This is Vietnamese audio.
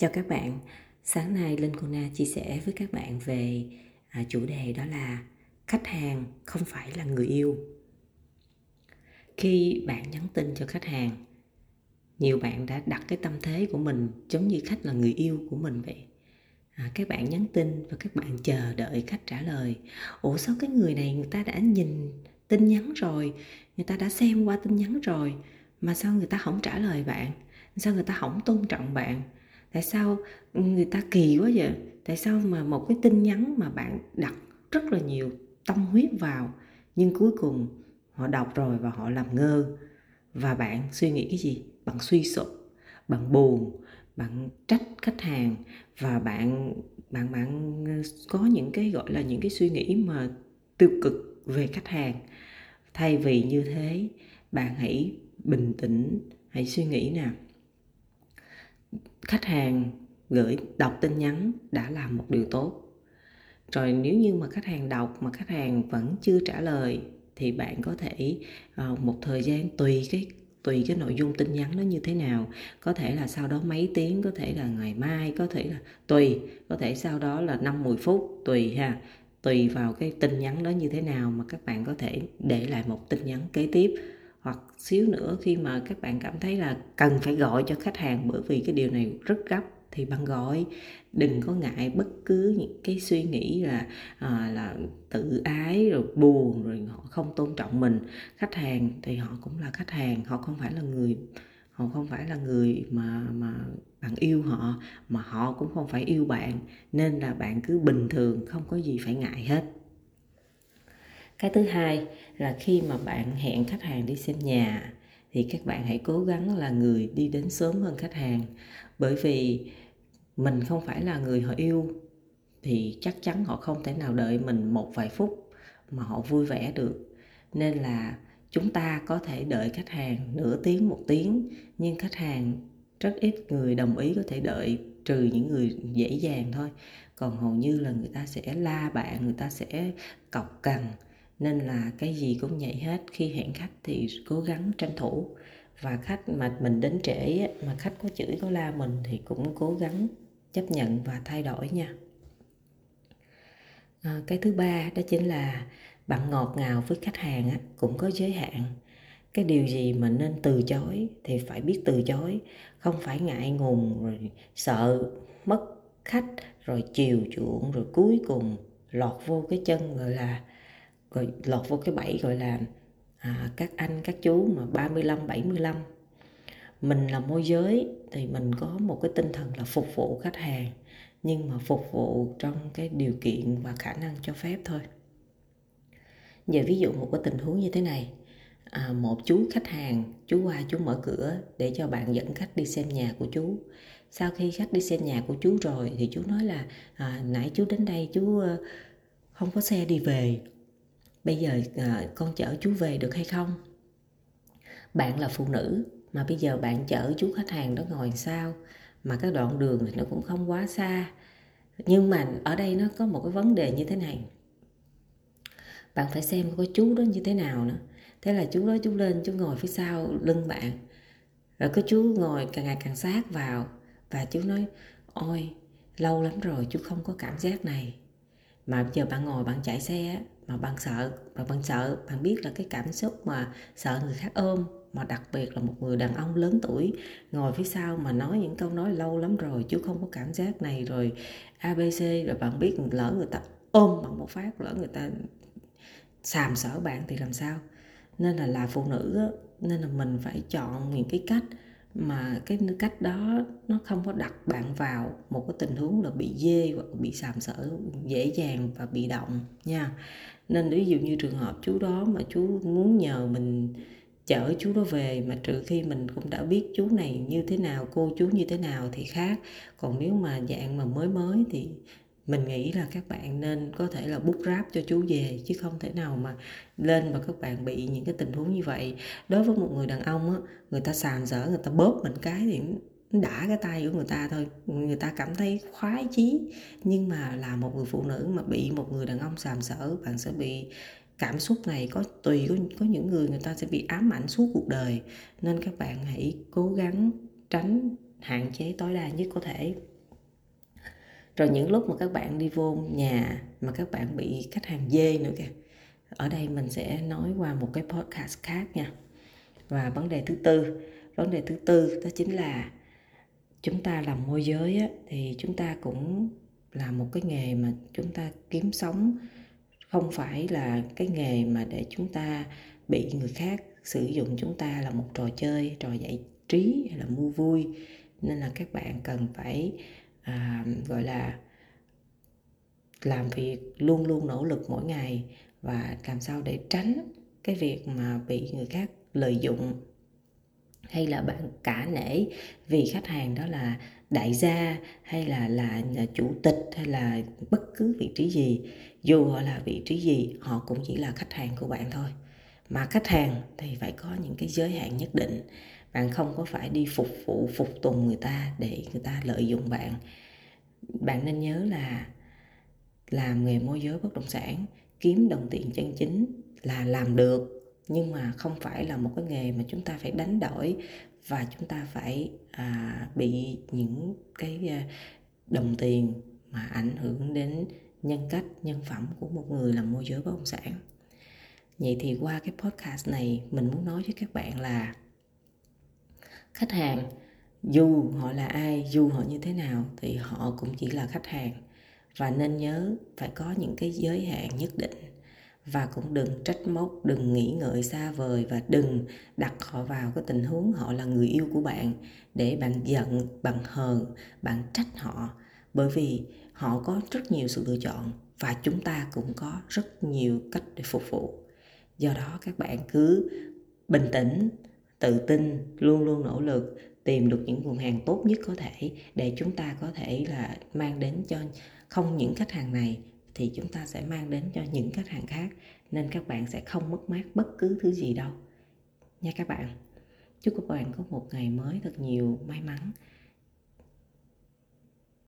Chào các bạn, sáng nay Linh Cô Na chia sẻ với các bạn về à, chủ đề đó là khách hàng không phải là người yêu. Khi bạn nhắn tin cho khách hàng, nhiều bạn đã đặt cái tâm thế của mình giống như khách là người yêu của mình vậy. À, các bạn nhắn tin và các bạn chờ đợi khách trả lời. Ủa sao cái người này người ta đã nhìn tin nhắn rồi, người ta đã xem qua tin nhắn rồi mà sao người ta không trả lời bạn? Sao người ta không tôn trọng bạn? Tại sao người ta kỳ quá vậy? Tại sao mà một cái tin nhắn mà bạn đặt rất là nhiều tâm huyết vào, nhưng cuối cùng họ đọc rồi và họ làm ngơ? Và bạn suy nghĩ cái gì? Bạn suy sụp, bạn buồn, bạn trách khách hàng và bạn bạn bạn ờ, có những cái, gọi là, những cái suy nghĩ mà tiêu cực về khách hàng. Thay vì như thế, bạn hãy bình tĩnh, hãy suy nghĩ nào khách hàng gửi đọc tin nhắn đã là một điều tốt. Rồi nếu như mà khách hàng đọc mà khách hàng vẫn chưa trả lời thì bạn có thể uh, một thời gian tùy cái tùy cái nội dung tin nhắn nó như thế nào. Có thể là sau đó mấy tiếng có thể là ngày mai có thể là tùy có thể sau đó là năm 10 phút tùy ha. Tùy vào cái tin nhắn đó như thế nào mà các bạn có thể để lại một tin nhắn kế tiếp hoặc xíu nữa khi mà các bạn cảm thấy là cần phải gọi cho khách hàng bởi vì cái điều này rất gấp thì bạn gọi. Đừng có ngại bất cứ những cái suy nghĩ là à, là tự ái rồi buồn rồi họ không tôn trọng mình. Khách hàng thì họ cũng là khách hàng họ không phải là người họ không phải là người mà mà bạn yêu họ mà họ cũng không phải yêu bạn. Nên là bạn cứ bình thường không có gì phải ngại hết cái thứ hai là khi mà bạn hẹn khách hàng đi xem nhà, thì các bạn hãy cố gắng là người đi đến sớm hơn khách hàng. Bởi vì mình không phải là người họ yêu, thì chắc chắn họ không thể nào đợi mình một vài phút mà họ vui vẻ được. Nên là chúng ta có thể đợi khách hàng nửa tiếng, một tiếng, nhưng khách hàng rất ít người đồng ý có thể đợi, trừ những người dễ dàng thôi. Còn hầu như là người ta sẽ la bạn, người ta sẽ cọc cằn nên là cái gì cũng vậy hết. Khi hẹn khách thì cố gắng tranh thủ. Và khách mà mình đến trễ mà khách có chửi có la mình thì cũng cố gắng chấp nhận và thay đổi nha. À, cái thứ ba đó chính là bạn ngọt ngào với khách hàng cũng có giới hạn. Cái điều gì mà nên từ chối thì phải biết từ chối không phải ngại ngùng rồi sợ mất khách rồi chiều chuộng rồi cuối cùng lọt vô cái chân gọi là rồi lọt vô cái bẫy gọi là à, các anh các chú mà 35 75 mình là môi giới thì mình có một cái tinh thần là phục vụ khách hàng nhưng mà phục vụ trong cái điều kiện và khả năng cho phép thôi. Giờ ví dụ một cái tình huống như thế này à, một chú khách hàng chú qua chú mở cửa để cho bạn dẫn khách đi xem nhà của chú. Sau khi khách đi xem nhà của chú rồi thì chú nói là à, nãy chú đến đây chú không có xe đi về bây giờ à, con chở chú về được hay không? Bạn là phụ nữ mà bây giờ bạn chở chú khách hàng đó ngồi sao? Mà cái đoạn đường thì nó cũng không quá xa. Nhưng mà ở đây nó có một cái vấn đề như thế này. Bạn phải xem có chú đó như thế nào nữa. Thế là chú đó chú lên chú ngồi phía sau lưng bạn. Rồi cái chú ngồi càng ngày càng sát vào. Và chú nói ôi lâu lắm rồi chú không có cảm giác này. Mà giờ bạn ngồi bạn chạy xe mà bạn sợ và bạn sợ, bạn biết là cái cảm xúc mà sợ người khác ôm, mà đặc biệt là một người đàn ông lớn tuổi ngồi phía sau mà nói những câu nói lâu lắm rồi chứ không có cảm giác này rồi abc rồi bạn biết lỡ người ta ôm bằng một phát, lỡ người ta sàm sở bạn thì làm sao? Nên là là phụ nữ nên là mình phải chọn những cái cách mà cái cách đó nó không có đặt bạn vào một cái tình huống là bị dê hoặc bị sàm sỡ dễ dàng và bị động nha. Nên ví dụ như trường hợp chú đó mà chú muốn nhờ mình chở chú đó về mà trừ khi mình cũng đã biết chú này như thế nào, cô chú như thế nào thì khác. Còn nếu mà dạng mà mới mới thì mình nghĩ là các bạn nên có thể là bút ráp cho chú về chứ không thể nào mà lên và các bạn bị những cái tình huống như vậy. Đối với một người đàn ông á người ta sàm dở người ta bóp mình cái thì đã cái tay của người ta thôi. Người ta cảm thấy khoái chí nhưng mà là một người phụ nữ mà bị một người đàn ông sàm sỡ bạn sẽ bị cảm xúc này có tùy có, có những người người ta sẽ bị ám ảnh suốt cuộc đời. Nên các bạn hãy cố gắng tránh hạn chế tối đa nhất có thể rồi những lúc mà các bạn đi vô nhà mà các bạn bị khách hàng dê nữa kìa ở đây mình sẽ nói qua một cái podcast khác nha. Và vấn đề thứ tư vấn đề thứ tư đó chính là chúng ta làm môi giới á, thì chúng ta cũng là một cái nghề mà chúng ta kiếm sống không phải là cái nghề mà để chúng ta bị người khác sử dụng. Chúng ta là một trò chơi trò giải trí hay là mua vui. Nên là các bạn cần phải à, gọi là làm việc luôn luôn nỗ lực mỗi ngày và làm sao để tránh cái việc mà bị người khác lợi dụng hay là bạn cả nể vì khách hàng đó là đại gia hay là là, là chủ tịch hay là bất cứ vị trí gì. Dù họ là vị trí gì họ cũng chỉ là khách hàng của bạn thôi. Mà khách hàng thì phải có những cái giới hạn nhất định bạn không có phải đi phục vụ phục tùng người ta để người ta lợi dụng bạn. Bạn nên nhớ là làm nghề môi giới bất động sản kiếm đồng tiền chân chính là làm được. Nhưng mà không phải là một cái nghề mà chúng ta phải đánh đổi và chúng ta phải à, bị những cái à, đồng tiền mà ảnh hưởng đến nhân cách nhân phẩm của một người làm môi giới bất động sản. Vậy thì qua cái podcast này mình muốn nói với các bạn là khách hàng, dù họ là ai, dù họ như thế nào, thì họ cũng chỉ là khách hàng. Và nên nhớ phải có những cái giới hạn nhất định. Và cũng đừng trách móc, đừng nghĩ ngợi xa vời và đừng đặt họ vào cái tình huống họ là người yêu của bạn để bạn giận, bạn hờn, bạn trách họ. Bởi vì họ có rất nhiều sự lựa chọn và chúng ta cũng có rất nhiều cách để phục vụ. Do đó các bạn cứ bình tĩnh tự tin luôn luôn nỗ lực, tìm được những nguồn hàng tốt nhất có thể để chúng ta có thể là mang đến cho không những khách hàng này, thì chúng ta sẽ mang đến cho những khách hàng khác. Nên các bạn sẽ không mất mát bất cứ thứ gì đâu. Nha các bạn, chúc các bạn có một ngày mới thật nhiều may mắn.